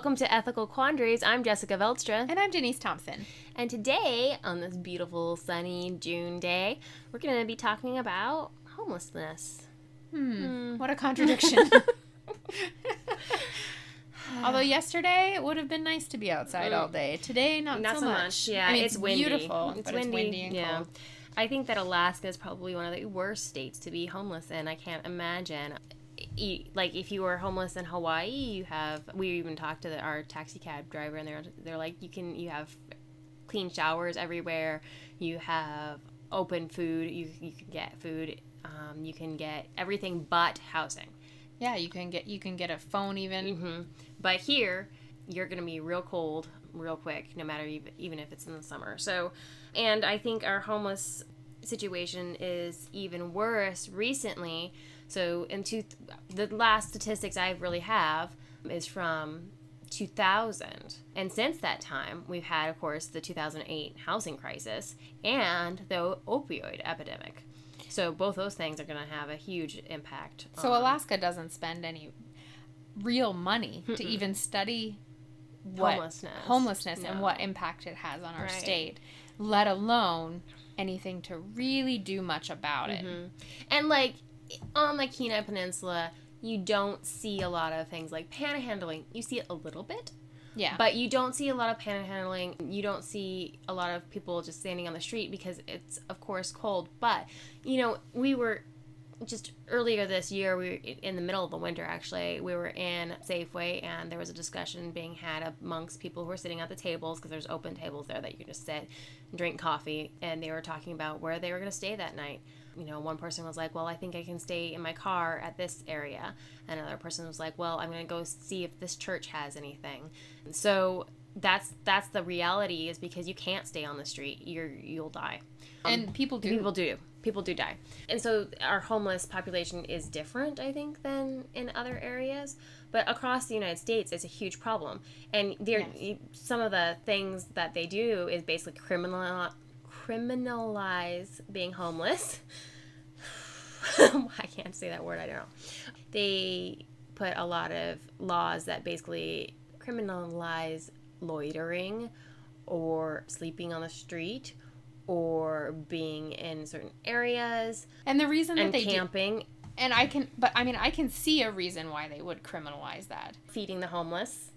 welcome to Ethical Quandaries. I'm Jessica Veldstra. And I'm Denise Thompson. And today, on this beautiful sunny June day, we're going to be talking about homelessness. Hmm. What a contradiction. Although yesterday it would have been nice to be outside all day. Today, not, Not so, so much. much. Yeah, I mean, it's it's, windy. beautiful, It's but windy, it's windy and yeah. cold. I think that Alaska is probably one of the worst states to be homeless in. I can't imagine. Like if you were homeless in Hawaii, you have. We even talked to the, our taxi cab driver, and they're they're like, you can you have clean showers everywhere. You have open food. You you can get food. Um, you can get everything but housing. Yeah, you can get you can get a phone even. hmm But here, you're going to be real cold real quick, no matter ev- even if it's in the summer. So, and I think our homeless situation is even worse recently. So, in two, the last statistics I really have is from 2000. And since that time, we've had, of course, the 2008 housing crisis and the opioid epidemic. So, both those things are going to have a huge impact. So on- Alaska doesn't spend any real money to even study what Homelessness. homelessness and what impact it has on our Right. state, let alone anything to really do much about it. Mm-hmm. And like on the Kenai Peninsula, you don't see a lot of things like panhandling. You see it a little bit, Yeah. but you don't see a lot of panhandling. You don't see a lot of people just standing on the street because it's of course cold. But you know, we were just earlier this year, we were in the middle of the winter actually. We were in Safeway and there was a discussion being had amongst people who were sitting at the tables because there's open tables there that you can just sit and drink coffee. And they were talking about where they were going to stay that night. You know, one person was like, Well, I think I can stay in my car at this area. And another person was like, Well, I'm going to go see if this church has anything. So that's that's the reality is because you can't stay on the street you're you'll die and people do. People do. People do die. And so our homeless population is different, I think, than in other areas. But across the United States, it's a huge problem. And there, Yes. some of the things that they do is basically criminal, criminalize being homeless. I can't say that word, I don't know. They put a lot of laws that basically criminalize loitering or sleeping on the street or being in certain areas and the reason that and they do, camping, and I can, but I mean, I can see a reason why they would criminalize that. feeding the homeless.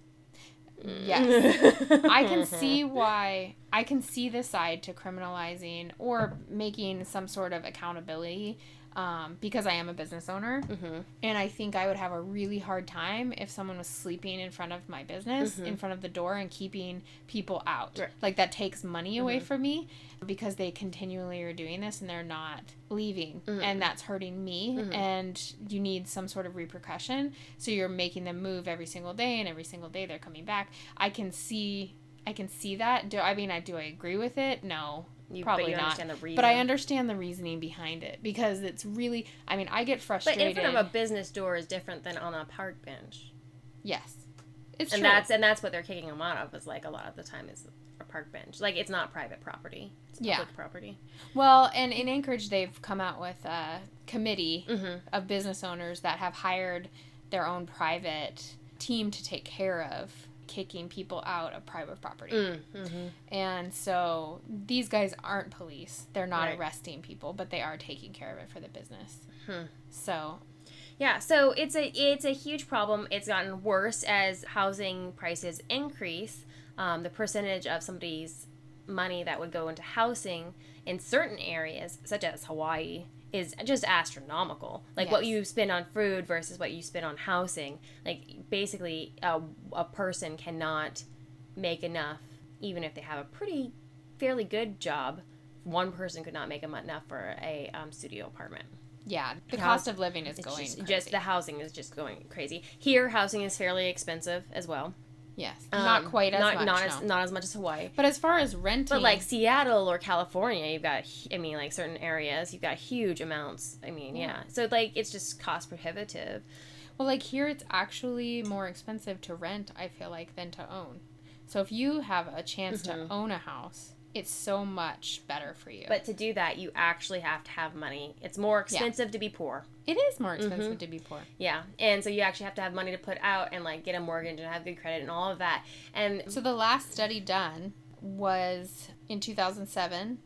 Mm. Yes. I can see why I can see the side to criminalizing or making some sort of accountability um, because I am a business owner. Mm-hmm. and I think I would have a really hard time if someone was sleeping in front of my business in front of the door and keeping people out. Right. like that takes money away from me because they continually are doing this and they're not leaving. And that's hurting me. And you need some sort of repercussion. So you're making them move every single day and every single day they're coming back. I can see i can see that. Do i mean i do i agree with it? No You- but probably you not understand the but i understand the reasoning behind it because it's really i mean i get frustrated. But in front of a business door is different than on a park bench. yes it's and true that's and that's what they're kicking them out of is like a lot of the time is a park bench. Like it's not private property. It's Yeah. public property. Well, and in Anchorage, they've come out with a committee Mm-hmm. of business owners that have hired their own private team to take care of kicking people out of private property. Mm-hmm. And so these guys aren't police. They're not Right. arresting people, but they are taking care of it for the business. Hmm. So, Yeah, so it's a it's a huge problem. It's gotten worse as housing prices increase. Um, the percentage of somebody's money that would go into housing in certain areas, such as Hawaii, is just astronomical. Like what you spend on food versus what you spend on housing. Like basically, a, a person cannot make enough, even if they have a pretty fairly good job. One person could not make enough for a um, studio apartment. yeah, the House- cost of living is going just, crazy. just the housing is just going crazy. Here, housing is fairly expensive as well. Yes, Um, not quite as not, much. Not no. as not as much as Hawaii. but as far as renting, But like Seattle or California, you've got I mean like certain areas, you've got huge amounts. I mean, yeah. So like it's just cost prohibitive. Well, like here, it's actually more expensive to rent, I feel like, than to own. So if you have a chance Mm-hmm. to own a house, it's so much better for you. But to do that, you actually have to have money. It's more expensive yeah. to be poor. It is more expensive mm-hmm. to be poor. Yeah. And so you actually have to have money to put out and like get a mortgage and have good credit and all of that. And so the last study done was in 2007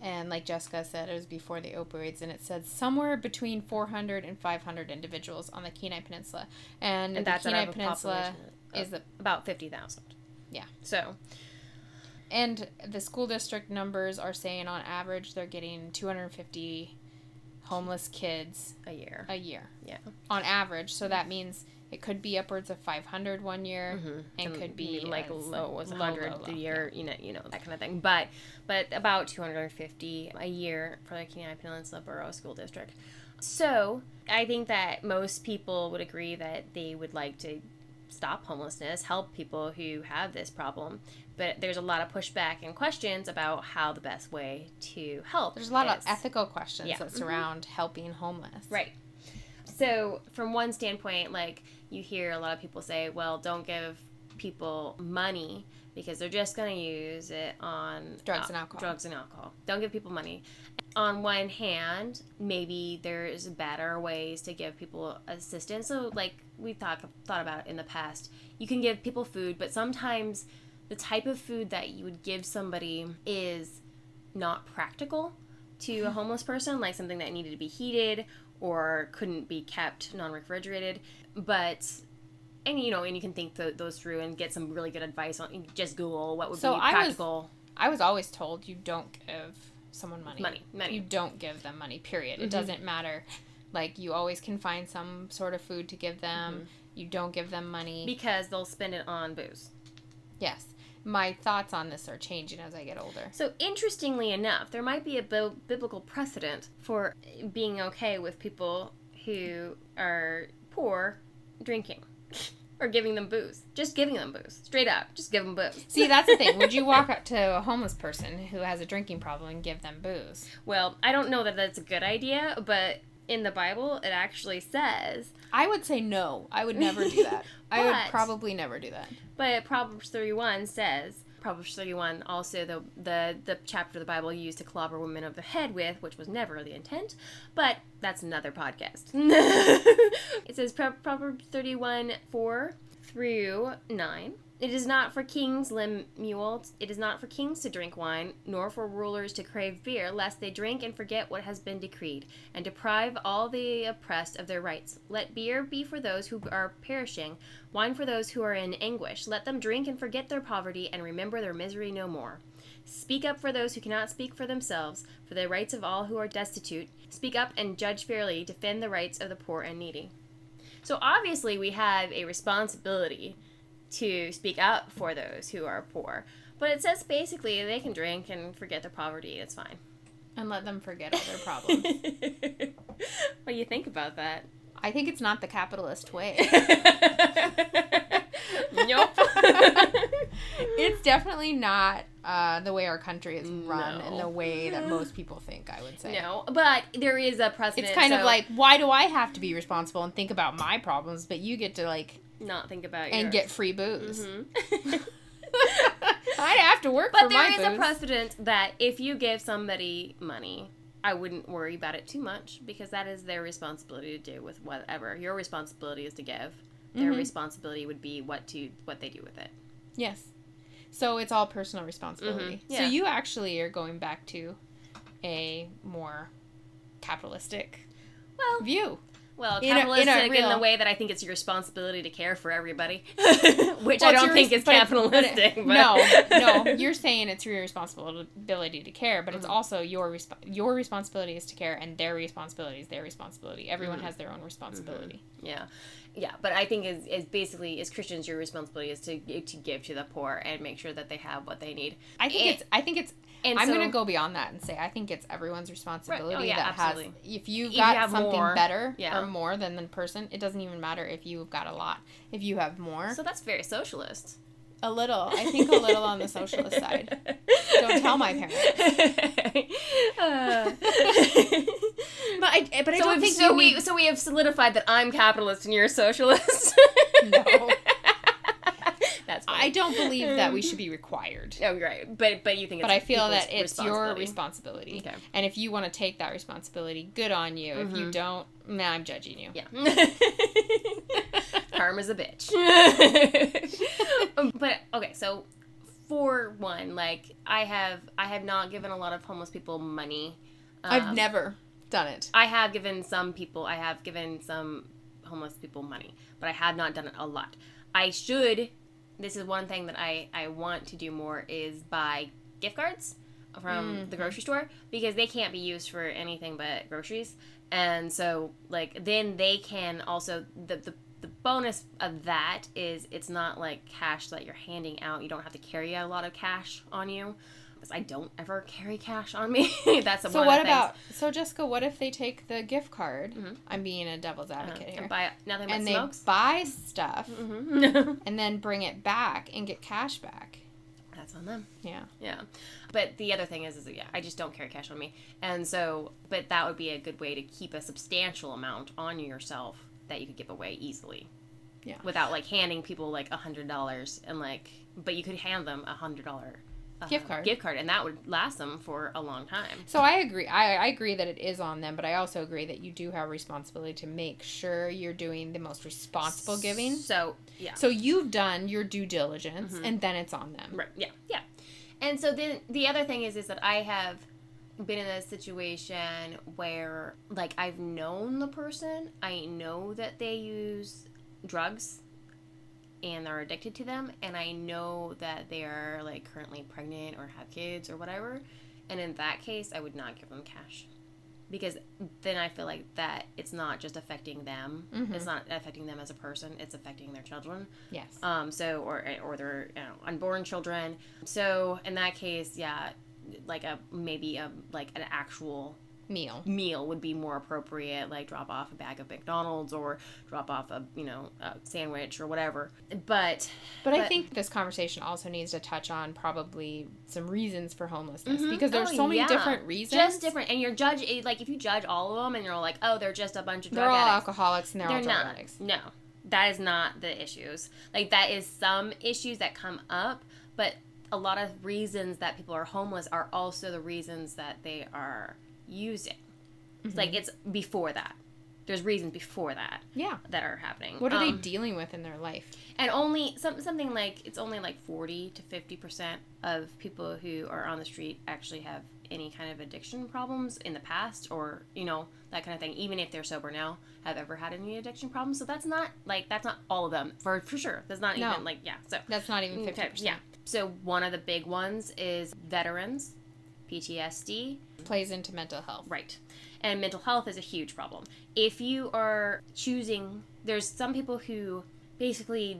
and like Jessica said, it was before the opioids, and it said somewhere between 400 and 500 individuals on the Kenai Peninsula, and, and the Kenai Peninsula is the, about 50,000. Yeah. So. And the school district numbers are saying on average they're getting 250 homeless kids a year. A year. Yeah. On average, so that means it could be upwards of 500 one year mm-hmm. and, and, could be like low as 100 low, low, the year yeah. you know you know that kind of thing but but about 250 a year for the kenai peninsula borough school district so i think that most people would agree that they would like to stop homelessness help people who have this problem but there's a lot of pushback and questions about how the best way to help there's a lot is. of ethical questions yeah. that mm-hmm. surround mm-hmm. helping homeless right so from one standpoint like you hear a lot of people say, well, don't give people money because they're just going to use it on drugs and alcohol. Drugs and alcohol. Don't give people money. On one hand, maybe there's better ways to give people assistance. So, like we thought thought about in the past, you can give people food, but sometimes the type of food that you would give somebody is not practical to a hmm. homeless person, like something that needed to be heated or couldn't be kept non-refrigerated. But and you know and you can think th- those through and get some really good advice on just google what would so be practical I was, I was always told you don't give someone money. Money money. You don't give them money period. Mm-hmm. it doesn't matter. Like you always can find some sort of food to give them. Mm-hmm. you don't give them money. Because they'll spend it on booze. Yes. My thoughts on this are changing as I get older. So, interestingly enough, there might be a bi- biblical precedent for being okay with people who are poor drinking or giving them booze. Just giving them booze. Straight up. Just give them booze. See, that's the thing. Would you walk up to a homeless person who has a drinking problem and give them booze? Well, I don't know that that's a good idea, but in the Bible, it actually says. I would say no. I would never do that. I would probably never do that. But Proverbs 31 says, Proverbs 31, also the, the, the chapter of the Bible used to clobber women of the head with, which was never the intent, but that's another podcast. it says Proverbs 31, 4 through 9. It is not for kings, Lemuel. It is not for kings to drink wine, nor for rulers to crave beer, lest they drink and forget what has been decreed, and deprive all the oppressed of their rights. Let beer be for those who are perishing, wine for those who are in anguish. Let them drink and forget their poverty, and remember their misery no more. Speak up for those who cannot speak for themselves, for the rights of all who are destitute. Speak up and judge fairly, defend the rights of the poor and needy. So obviously, we have a responsibility to speak up for those who are poor. But it says basically they can drink and forget their poverty. It's fine. And let them forget all their problems. what do you think about that? I think it's not the capitalist way. nope. it's definitely not uh, the way our country is run no. in the way that most people think, I would say. No, but there is a precedent. It's kind so... of like, why do I have to be responsible and think about my problems, but you get to, like, not think about and get free booze. Mm-hmm. I have to work, but there is booze. a precedent that if you give somebody money, I wouldn't worry about it too much because that is their responsibility to do with whatever. Your responsibility is to give. Their mm-hmm. responsibility would be what to what they do with it. Yes. So it's all personal responsibility. Mm-hmm. Yeah. So you actually are going back to a more capitalistic well view. Well, capitalistic in, a, in, a real... in, the way that I think it's your responsibility to care for everybody, which well, I don't think is capitalistic. But, but... no, no, you're saying it's your responsibility to care, but mm-hmm. it's also your resp- your responsibility is to care, and their responsibility is their responsibility. Everyone mm-hmm. has their own responsibility. Mm-hmm. Yeah, yeah, but I think is is basically as Christians, your responsibility is to to give to the poor and make sure that they have what they need. I think and, it's I think it's and I'm so, going to go beyond that and say I think it's everyone's responsibility right. oh, yeah, that absolutely. has if you've got you something more, better yeah. or more than the person, it doesn't even matter if you've got a lot. If you have more, so that's very socialist. A little, I think a little on the socialist side. Don't tell my parents. Uh. but I, but I so don't think so. We need... so we have solidified that I'm capitalist and you're a socialist. no. That's funny. I don't believe that we should be required. Oh, right. But but you think But it's I feel that it's your responsibility. Okay. And if you want to take that responsibility, good on you. If you don't, nah, I'm judging you. Yeah. Karma's a bitch. but okay, so for one, like I have I have not given a lot of homeless people money. I've Um, never done it. I have given some people, I have given some homeless people money, but I have not done it a lot. I should. This is one thing that I I want to do more is buy gift cards from the grocery store because they can't be used for anything but groceries. And so like then they can also the the bonus of that is it's not like cash that you're handing out. You don't have to carry a lot of cash on you. Because I don't ever carry cash on me. That's So what about so Jessica? What if they take the gift card? I'm being a devil's Uh, advocate and buy nothing but and they buy stuff hmm and then bring it back and get cash back. That's on them. Yeah. Yeah. But the other thing is, is yeah, I just don't carry cash on me. And so, but that would be a good way to keep a substantial amount on yourself that you could give away easily. Yeah. Without like handing people like a hundred dollars and like, but you could hand them a hundred dollar uh, Gift card. gift card, and that would last them for a long time. So I agree. I, I agree that it is on them, but I also agree that you do have a responsibility to make sure you're doing the most responsible giving. So yeah. So you've done your due diligence, and then it's on them. Right. Yeah. Yeah. And so then the other thing is is that I have been in a situation where like I've known the person, I know that they use drugs and they're addicted to them and I know that they are like currently pregnant or have kids or whatever. And in that case, I would not give them cash. Because then I feel like that it's not just affecting them. It's not affecting them as a person. It's affecting their children Yes. um so or or their you know, unborn children so in that case yeah like a maybe a like an actual Meal. meal would be more appropriate like drop off a bag of mcdonald's or drop off a you know a sandwich or whatever but But, I think this conversation also needs to touch on probably some reasons for homelessness mm-hmm. because there's Oh, so many yeah. different reasons. just different and you're judge like if you judge all of them and you're like oh they're just a bunch of They're all addicts alcoholics and they're, they're drug not addicts. no that is not the issues like that is some issues that come up but a lot of reasons that people are homeless are also the reasons that they are using it's like it's before that there's reasons before that Yeah. that are happening What are they Um, dealing with in their life? and only some, something like it's only like 40 to 50 percent of people who are on the street actually have any kind of addiction problems in the past or you know that kind of thing even if they're sober now have ever had any addiction problems so that's not like that's not all of them for for sure that's not No. even like yeah so That's not even 50%. okay, yeah so one of the big ones is veterans ptsd Plays into mental health. Right. And mental health is a huge problem. If you are choosing, there's some people who basically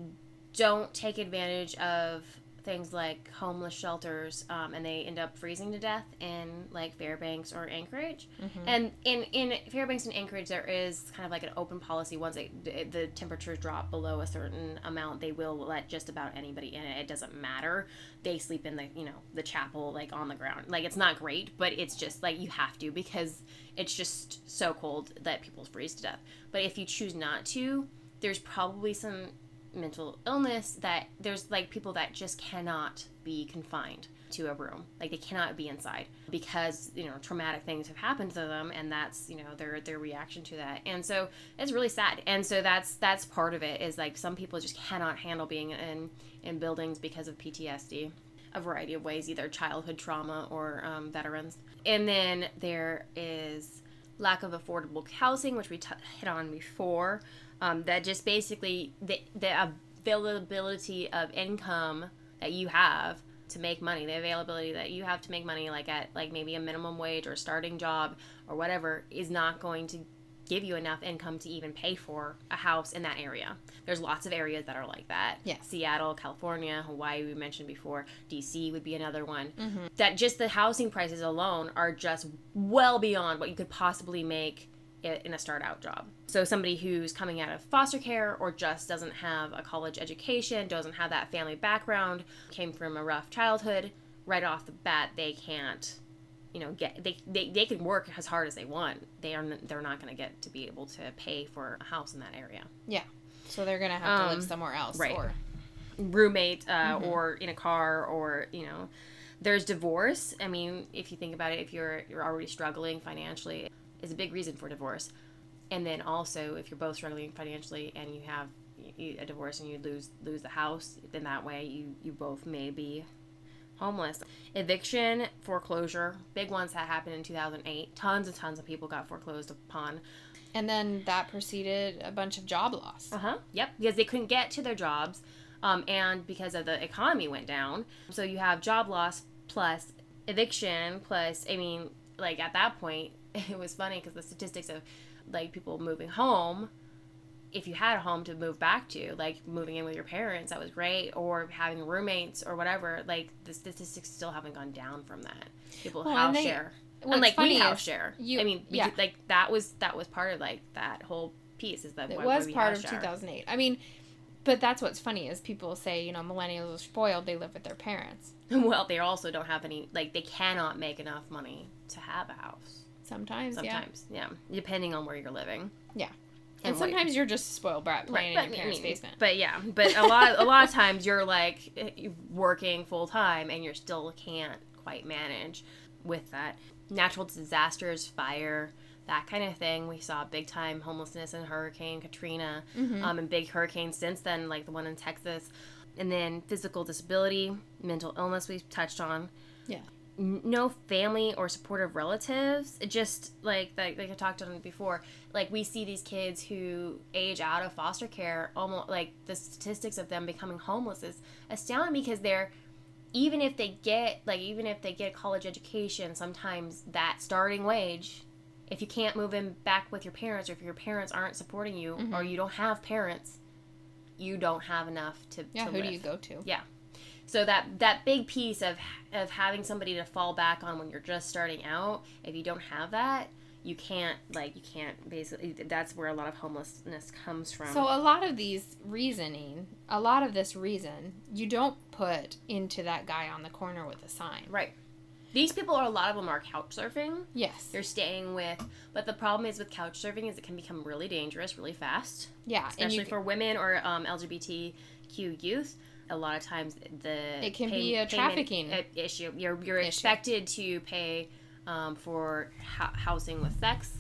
don't take advantage of things like homeless shelters um, and they end up freezing to death in like Fairbanks or Anchorage. And in, in Fairbanks and Anchorage, there is kind of like an open policy. Once it, the temperatures drop below a certain amount, they will let just about anybody in it. It doesn't matter. They sleep in the, you know, the chapel, like on the ground. Like it's not great, but it's just like you have to because it's just so cold that people freeze to death. But if you choose not to, there's probably some mental illness that there's like people that just cannot be confined to a room. Like they cannot be inside because you know traumatic things have happened to them and that's you know their their reaction to that. And so it's really sad. And so that's that's part of it is like some people just cannot handle being in in buildings because of ptsd a variety of ways either childhood trauma or um, veterans. And then there is lack of affordable housing which we t- hit on before um, that just basically the, the availability of income that you have to make money the availability that you have to make money like at like maybe a minimum wage or starting job or whatever is not going to give you enough income to even pay for a house in that area. There's lots of areas that are like that. Yes. seattle california hawaii we mentioned before. Dc would be another one. That just the housing prices alone are just well beyond what you could possibly make in a start out job. So somebody who's coming out of foster care or just doesn't have a college education, doesn't have that family background, came from a rough childhood, right off the bat they can't you know get they, they, they can work as hard as they want. They are they're not going to get to be able to pay for a house in that area. Yeah. So they're going to have to Um, live somewhere else. right. Or, roommate uh, or in a car or you know there's divorce i mean if you think about it if you're you're already struggling financially is a big reason for divorce. And then also if you're both struggling financially and you have a divorce and you lose lose the house then that way you you both may be homeless. Eviction foreclosure big ones that happened in 2008 tons and tons of people got foreclosed upon. And then that preceded a bunch of job loss. uh-huh. Yep because they couldn't get to their jobs um, and because of the economy went down. So you have job loss plus eviction plus i mean like at that point it was funny because the statistics of like people moving home if you had a home to move back to like moving in with your parents that was great or having roommates or whatever like the statistics still haven't gone down from that people Well, house they- share what's and like we house share you- i mean yeah. like that was that was part of like that whole piece is that It was part of share. 2008. I mean, but that's what's funny is people say, you know, millennials are spoiled. They live with their parents. Well, they also don't have any like they cannot make enough money to have a house. Sometimes, yeah. Sometimes, yeah, depending on where you're living. Yeah. And, what- sometimes you're just a spoiled brat playing but, in your I parents' mean, basement. But yeah, but a lot a lot of times you're like working full time and you still can't quite manage with that. Natural disasters, fire, that kind of thing. We saw big time homelessness in Hurricane Katrina, Mm-hmm. um, and big hurricanes since then, like the one in Texas, and then physical disability, mental illness. We've touched on. Yeah. No family or supportive relatives. It just like like, like I talked on before. Like we see these kids who age out of foster care. Almost like the statistics of them becoming homeless is astounding because they're even if they get like even if they get a college education, sometimes that starting wage, if you can't move in back with your parents or if your parents aren't supporting you or mm-hmm. you don't have parents, you don't have enough to yeah, to who do you go to? Yeah. So that that big piece of of having somebody to fall back on when you're just starting out, if you don't have that, you can't like you can't basically that's where a lot of homelessness comes from. So a lot of these reasoning, a lot of this reason, you don't put into that guy on the corner with a sign. right. These people are a lot of them are couch surfing. Yes. They're staying with but the problem is with couch surfing is it can become really dangerous really fast. Yeah, especially you, for women or um, LGBTQ youth. A lot of times, the It can pay- be a trafficking issue. You're you're issue. expected to pay um, for ho- housing with sex,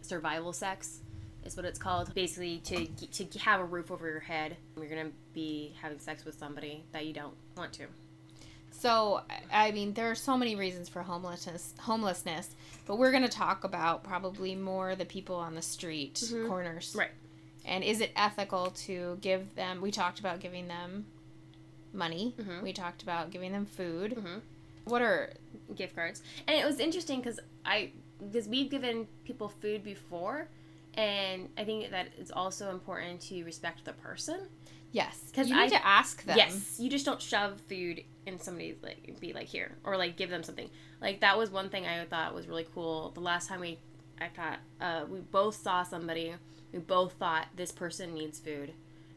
survival sex is what it's called. Basically, to to have a roof over your head, you're gonna be having sex with somebody that you don't want to. So, I mean, there are so many reasons for homelessness, homelessness, but we're going to talk about probably more the people on the street corners. Mm-hmm. Right. And is it ethical to give them? We talked about giving them money. Mhm. We talked about giving them food. Mhm. What are gift cards. And it was interesting because I because we've given people food before, and I think that it's also important to respect the person. Yes, because you need I- to ask them. Yes, you just don't shove food in somebody's like be like here or like give them something. Like that was one thing I thought was really cool. The last time we I thought uh, we both saw somebody, we both thought this person needs food.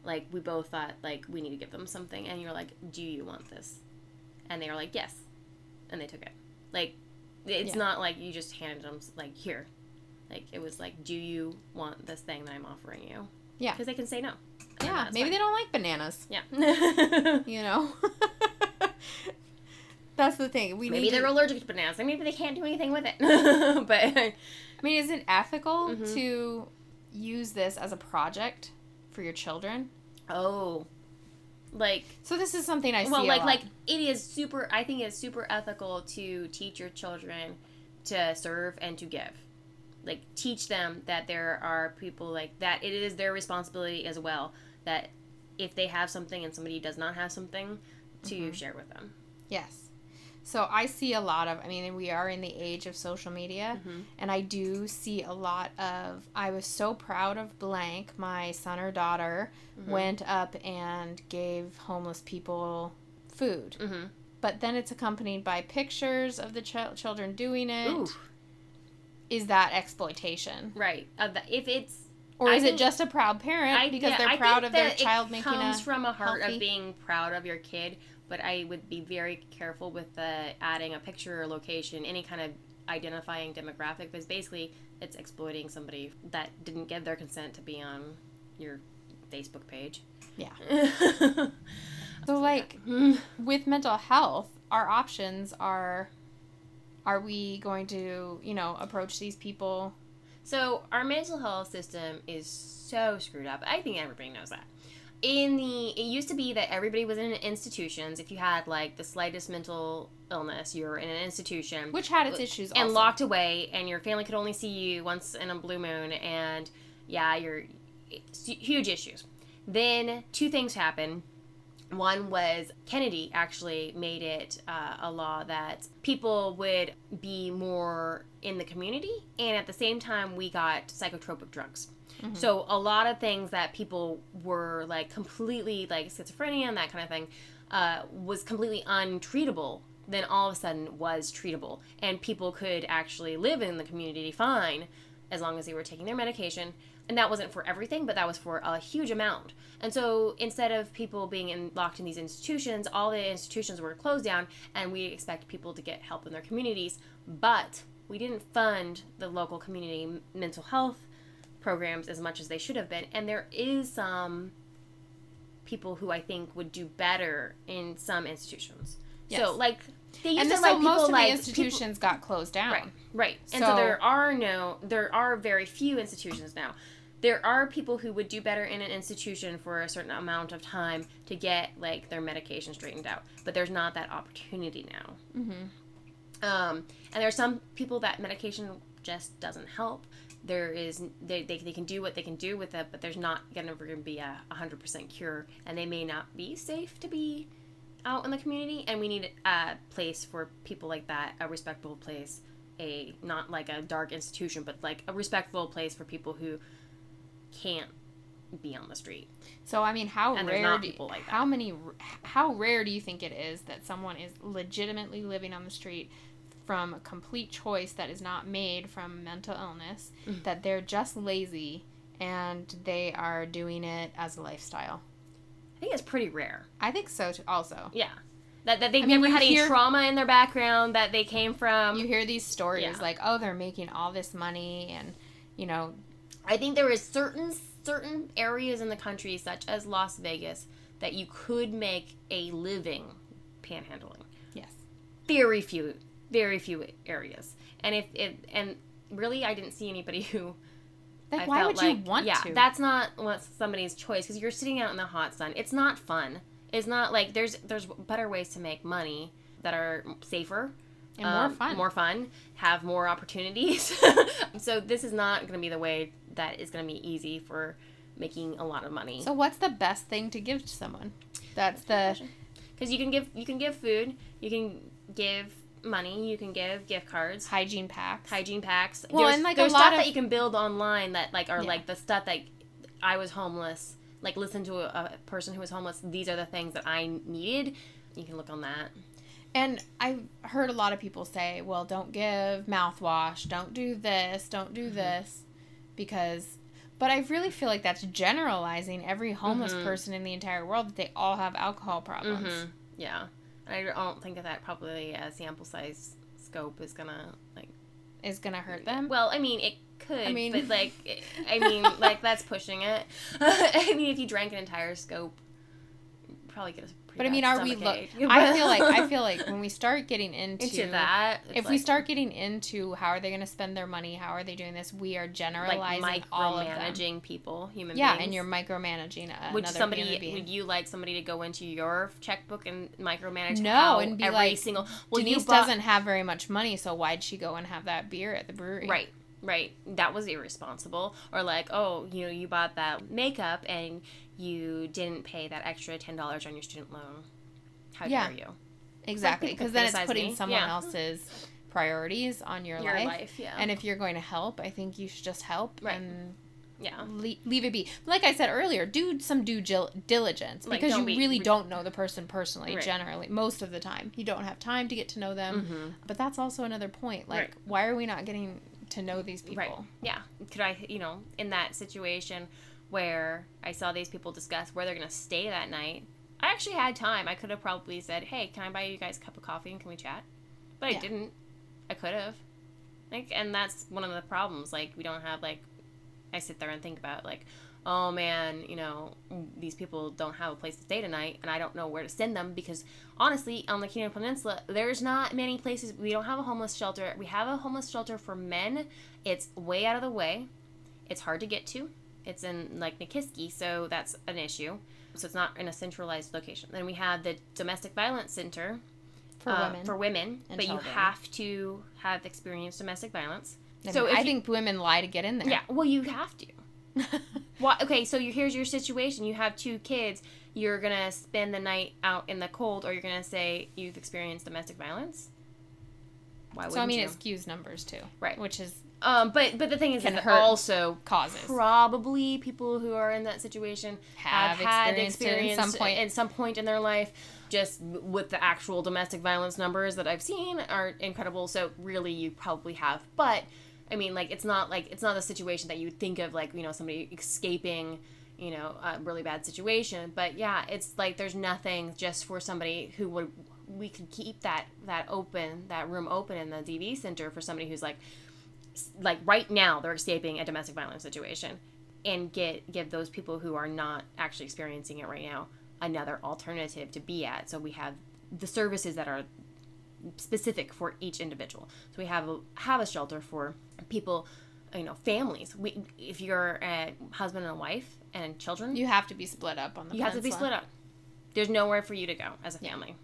Like we both thought like we need to give them something, and you're like, do you want this? And they were like, yes, and they took it. Like it's Yeah. not like you just handed them like here. Like it was like, do you want this thing that I'm offering you? Yeah. because they can say no. Yeah, maybe fine. they don't like bananas. Yeah. You know. That's the thing. We maybe they're to, allergic to bananas. and Maybe they can't do anything with it. but I mean, is it ethical Mhm. to use this as a project for your children? Oh, like So this is something I see. well, like like it is super. I think it's super ethical to teach your children to serve and to give. Like teach them that there are people like that. It is their responsibility as well. That if they have something and somebody does not have something, to Mm-hmm. share with them. Yes. So I see a lot of, I mean, we are in the age of social media, Mhm. and I do see a lot of, I was so proud of blank, my son or daughter Mm-hmm. went up and gave homeless people food. Mm-hmm. But then it's accompanied by pictures of the ch- children doing it. Is Ooh, that exploitation? right. Uh, if it's Or is think- it just a proud parent I, because yeah, they're proud of their child it making comes a from a heart healthy- of being proud of your kid but i would be very careful with the adding a picture or location any kind of identifying demographic because basically it's exploiting somebody that didn't give their consent to be on your Facebook page. Yeah. so like with mental health, our options are are we going to, you know, approach these people So our mental health system is so screwed up. I think everybody knows that. In the it used to be that everybody was in institutions. If you had like the slightest mental illness, you were in an institution which had its issues and also. locked away, and your family could only see you once in a blue moon, and yeah, you're huge issues. Then two things happen. One was Kennedy actually made it uh, a law that people would be more in the community, and at the same time, we got psychotropic drugs. So a lot of things that people were like completely like schizophrenia and that kind of thing uh, was completely untreatable. Then all of a sudden was treatable, and people could actually live in the community fine as long as they were taking their medication. And that wasn't for everything, but that was for a huge amount. And so instead of people being in, locked in these institutions, all the institutions were closed down, and we expect people to get help in their communities. But we didn't fund the local community mental health programs as much as they should have been. And there is some people who I think would do better in some institutions. Yes. So like they used and to so like people most of like the people- institutions got closed down. Right, right. And so, So- there are no, there are very few institutions now. There are people who would do better in an institution for a certain amount of time to get like their medication straightened out, but there's not that opportunity now. Mm-hmm. Um, and there are some people that medication just doesn't help. There is they, they, they can do what they can do with it, but there's not gonna ever be a hundred percent cure, and they may not be safe to be out in the community. And we need a place for people like that, a respectable place, a not like a dark institution, but like a respectful place for people who can't be on the street. So I mean, how And rare? not do, people like that. How many? How rare do you think it is that someone is legitimately living on the street from a complete choice that is not made from mental illness? Mm. That they're just lazy and they are doing it as a lifestyle. I think it's pretty rare. I think so too. Also, Yeah. That, that they've I mean, never had any trauma in their background that they came from. you hear these stories Yeah. like, oh, they're making all this money and you know I think there is certain certain areas in the country, such as Las Vegas, that you could make a living panhandling. yes. Very few, very few areas. And if it and really, I didn't see anybody who. Like, I why would you want yeah, to? that's not what somebody's choice because you're sitting out in the hot sun. It's not fun. It's not like there's there's better ways to make money that are safer and more um, fun. more fun, have more opportunities. so this is not going to be the way that is going to be easy for making a lot of money. So what's the best thing to give to someone? That's the because you can give you can give food, you can give money, you can give gift cards, hygiene packs. hygiene packs. Well, there's, and, like, there's a lot stuff of- that you can build online that like are Yeah. like the stuff that I was homeless. Like listen to a, a person who was homeless. These are the things that I needed. You can look on that. And I've heard a lot of people say, well, don't give mouthwash, don't do this, don't do Mm-hmm. this, because. But I really feel like that's generalizing every homeless Mhm. person in the entire world that they all have alcohol problems. hmm Yeah, and I don't think that that probably a sample size scope is gonna like. Is gonna hurt them. Well, I mean, it could. I mean- but like, I mean, like that's pushing it. I mean, if you drank an entire scope, you'd probably get a. But I mean, are we? Lo- I feel like I feel like when we start getting into, into that. if we start getting into how are they going to spend their money, how are they doing this, we are like generalizing all of micromanaging people, human beings. Yeah, beings. and you're micromanaging a- Would somebody would you like somebody to go into your checkbook and micromanage No, and be every like, single well Denise bought, doesn't have very much money, so why'd she go and have that beer at the brewery? right right that was irresponsible or like oh you know you bought that makeup and you didn't pay that extra $10 on your student loan how Yeah. dare you Exactly, because then it's putting me. someone Yeah. else's priorities on your, your life. life, yeah And if you're going to help, I think you should just help Right. and yeah le- leave it be. Like I said earlier, do some due gil- diligence Like, because you be really re- don't know the person personally. Right. Generally, most of the time, you don't have time to get to know them. Mhm. But that's also another point. Like, Right. why are we not getting to know these people? Right. Yeah. Could I, you know, in that situation where I saw these people discuss where they're going to stay that night, I actually had time. I could have probably said, hey, can I buy you guys a cup of coffee and can we chat? But I didn't. I could have. Like, and that's one of the problems. Like, we don't have, like, I sit there and think about, like, oh man, you know, these people don't have a place to stay tonight and I don't know where to send them because honestly, on the Kenai Peninsula, there's not many places. We don't have a homeless shelter. We have a homeless shelter for men. It's way out of the way. It's hard to get to. It's in like Nikiski, so that's an issue. So it's not in a centralized location. Then we have the domestic violence center For uh, women. For women, but you have to have experienced domestic violence. I so mean, if I you- think women lie to get in there. Yeah, well, you have to. Why? Okay, so you, here's your situation. You have two kids. You're gonna spend the night out in the cold, or you're gonna say you've experienced domestic violence. Why so I mean, you? it skews numbers too. Right. Which is um, but but the thing is, Can is also causes. probably people who are in that situation Have had experienced it at experience some point. at some point in their life. Just with the actual domestic violence numbers that I've seen are incredible. So really, you probably have. But I mean, like it's not like it's not a situation that you would think of like you know somebody escaping you know a really bad situation. But yeah, it's like there's nothing just for somebody who would we could keep that that open that room open in the DV center for somebody who's like like right now they're escaping a domestic violence situation and get give those people who are not actually experiencing it right now another alternative to be at. So we have the services that are specific for each individual. So we have a have a shelter for people you know families. We if you're a husband and a wife and children you have to be split up on the. you have to be split up. There's nowhere for you to go as a family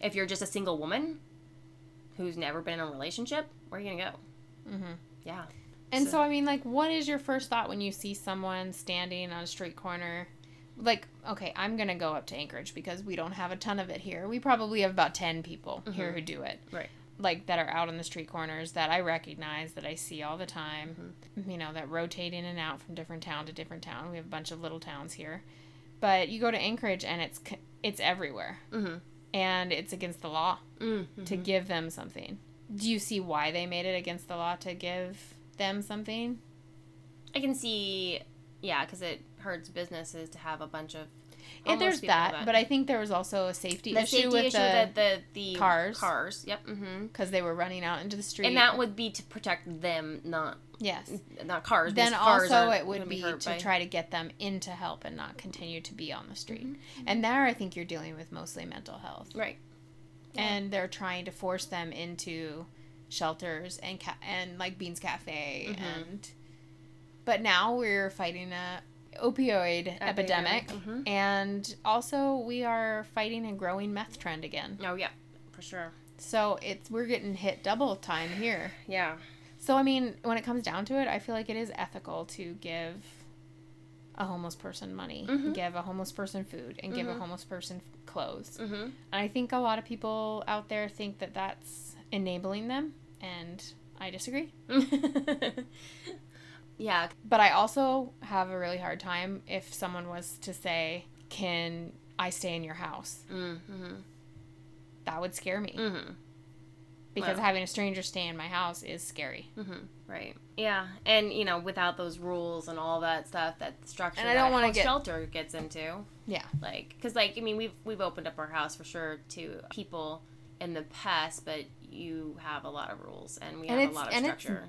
if you're just a single woman who's never been in a relationship where are you gonna go Mhm. yeah And So- so, I mean, like, what is your first thought when you see someone standing on a street corner? Like, okay, I'm gonna go up to Anchorage because we don't have a ton of it here. We probably have about ten people here who do it, Right. Like that are out on the street corners that I recognize that I see all the time. Mm-hmm. You know, that rotate in and out from different town to different town. We have a bunch of little towns here, but you go to Anchorage and it's it's everywhere, Mhm. And it's against the law Mm-hmm. to give them something. Do you see why they made it against the law to give them something? I can see, yeah, because it hurts businesses to have a bunch of. Homeless there's people that, but I think there was also a safety the issue safety with issue the that the the cars. cars. Yep. Mm-hmm. because they were running out into the street. And that would be to protect them, not yes. not cars. Then cars also it would be to by- try to get them into help and not continue to be on the street. Mm-hmm. And there, I think you're dealing with mostly mental health, right. Yeah. and they're trying to force them into shelters and ca- and like Beans Cafe Mhm. and. But now we're fighting a opioid epidemic, mhm. and also we are fighting a growing meth trend again. Oh yeah, for sure. So it's we're getting hit double time here. Yeah. So I mean, when it comes down to it, I feel like it is ethical to give a homeless person money, Mhm. give a homeless person food, and give a Mhm. homeless person clothes. Mm-hmm. And I think a lot of people out there think that that's enabling them, and I disagree. yeah. But I also have a really hard time if someone was to say, "Can I stay in your house?" Mm-hmm. That would scare me Mm-hmm. because Wow. having a stranger stay in my house is scary. Mm-hmm. Right. Yeah, and you know, without those rules and all that stuff, that structure And I don't wanna get- shelter gets into. Yeah. Like, because like I mean, we've we've opened up our house for sure to people in the past, but you have a lot of rules and we And have a lot of and structure.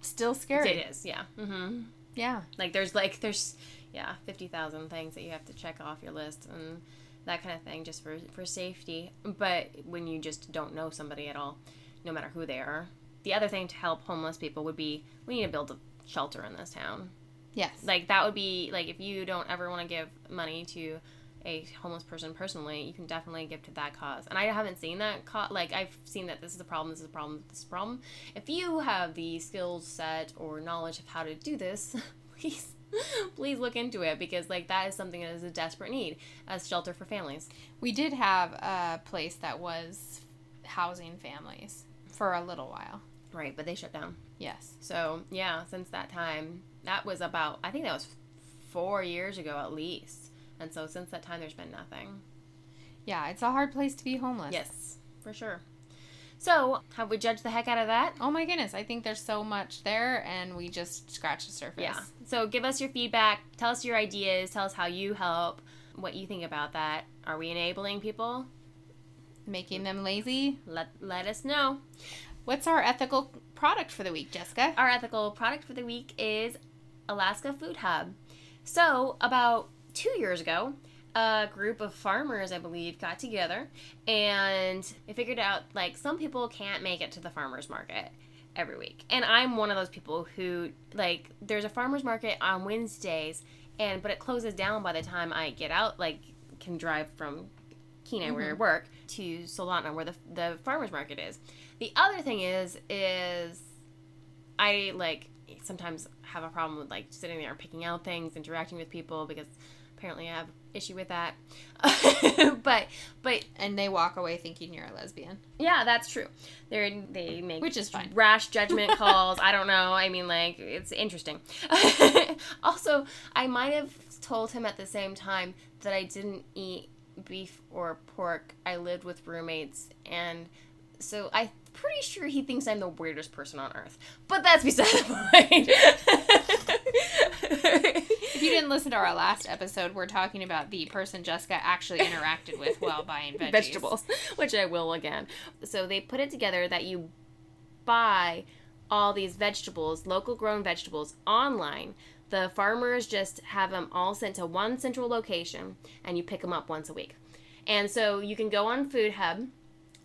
Still scary. It is, yeah. Mm-hmm. Yeah. Like there's like there's yeah fifty thousand things that you have to check off your list and that kind of thing just for for safety. But when you just don't know somebody at all, no matter who they are, the other thing to help homeless people would be we need to build a shelter in this town. Yes. Like that would be like if you don't ever want to give money to a homeless person personally, you can definitely give to that cause. And I haven't seen that co- like I've seen that this is a problem, this is a problem, this is a problem. If you have the skills set or knowledge of how to do this, please please look into it because like that is something that is a desperate need as shelter for families. We did have a place that was housing families for a little while. Right, but they shut down. Yes. So, yeah, since that time, that was about I think that was 4 years ago at least. And so since that time there's been nothing. Yeah, it's a hard place to be homeless. Yes, for sure. So, have we judged the heck out of that? Oh my goodness, I think there's so much there and we just scratch the surface. Yeah. So, give us your feedback. Tell us your ideas. Tell us how you help. What you think about that. Are we enabling people? Making them lazy. Let let us know. What's our ethical product for the week, Jessica? Our ethical product for the week is Alaska Food Hub. So, about two years ago, a group of farmers, I believe, got together and they figured out like some people can't make it to the farmers market every week. And I'm one of those people who like there's a farmers market on Wednesdays and but it closes down by the time I get out like can drive from Kenai where I mm-hmm. work to Soldotna where the the farmers market is. The other thing is is I like sometimes have a problem with like sitting there picking out things, interacting with people because apparently I have issue with that. but but And they walk away thinking you're a lesbian. yeah, that's true. They they make Which is fine. rash judgment calls. I don't know. I mean, like it's interesting. also, I might have told him at the same time that I didn't eat beef or pork. I lived with roommates, and so I'm pretty sure he thinks I'm the weirdest person on earth. But that's beside the point. If you didn't listen to our last episode, we're talking about the person Jessica actually interacted with while buying veggies. vegetables, which I will again. So they put it together that you buy all these vegetables, local grown vegetables, online. The farmers just have them all sent to one central location, and you pick them up once a week. And so you can go on Food Hub,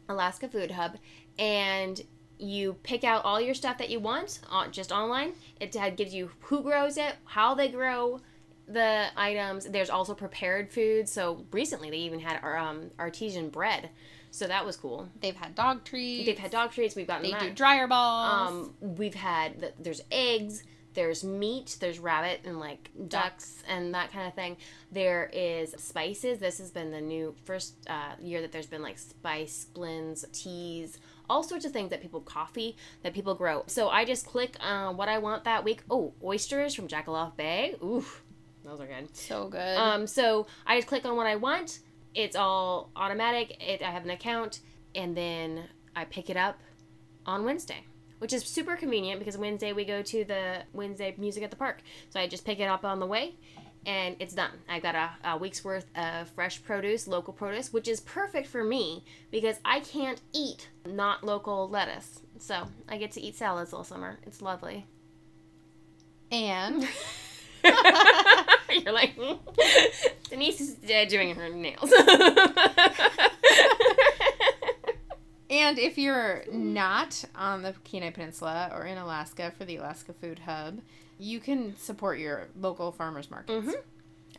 Alaska Food Hub, and you pick out all your stuff that you want just online. It gives you who grows it, how they grow the items. There's also prepared foods. So recently they even had our, um, artesian bread. So that was cool. They've had dog treats. They've had dog treats. We've gotten They that. do dryer balls. Um, we've had th- there's eggs, there's meat, there's rabbit and like ducks and that kind of thing. There is spices. This has been the new first uh, year that there's been like spice blends, teas, all sorts of things that people coffee that people grow. So I just click uh, what I want that week. Oh, oysters from Jakolof Bay. Ooh, those are good. so good. Um, so I just click on what I want. It's all automatic. It, I have an account, and then I pick it up on Wednesday, which is super convenient because Wednesday we go to the Wednesday music at the park. So I just pick it up on the way, and it's done. I've got a, a week's worth of fresh produce, local produce, which is perfect for me because I can't eat not local lettuce. So I get to eat salads all summer. It's lovely. and You're like, Denise is uh, doing her nails. and if you're not on the Kenai Peninsula or in Alaska for the Alaska Food Hub, you can support your local farmers markets. Mhm.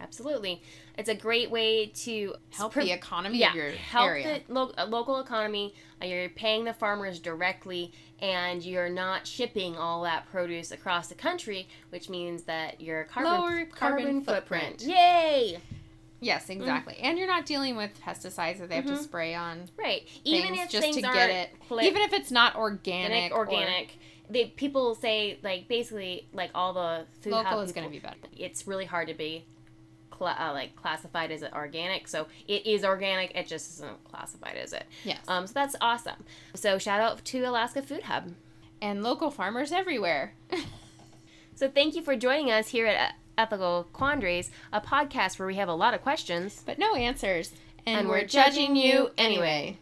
Absolutely, it's a great way to Help the economy yeah, of your help area. the lo- uh, local economy. Uh, You're paying the farmers directly, and you're not shipping all that produce across the country, which means that your carbon Lower carbon footprint. Yay! Yes, exactly. And you're not dealing with pesticides that they have to Mhm. spray on Right. Even if just things to get it. Even if it's not organic, organic, organic. They people say like basically like all the food local is going to be better. it's really hard to be cla uh, like classified as organic. So it is organic. It just isn't classified as it. Yes. Um, so that's awesome. So shout out to Alaska Food Hub. and local farmers everywhere. So thank you for joining us here at Ethical Quandaries, a podcast where we have a lot of questions. but no answers. And, And we're, we're judging you you anyway.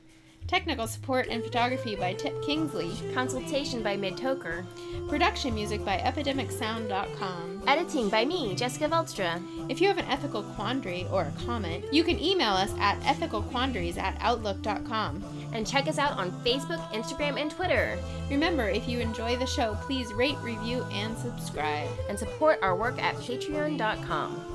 Technical support and photography by Tip Kingsley. Consultation by Mid Toker. Production music by epidemicsound.com. Editing by me, Jessica Veldstra. If you have an ethical quandary or a comment, you can email us at ethicalquandaries at outlook.com. And check us out on Facebook, Instagram, and Twitter. Remember, if you enjoy the show, please rate, review, and subscribe. And support our work at patreon.com.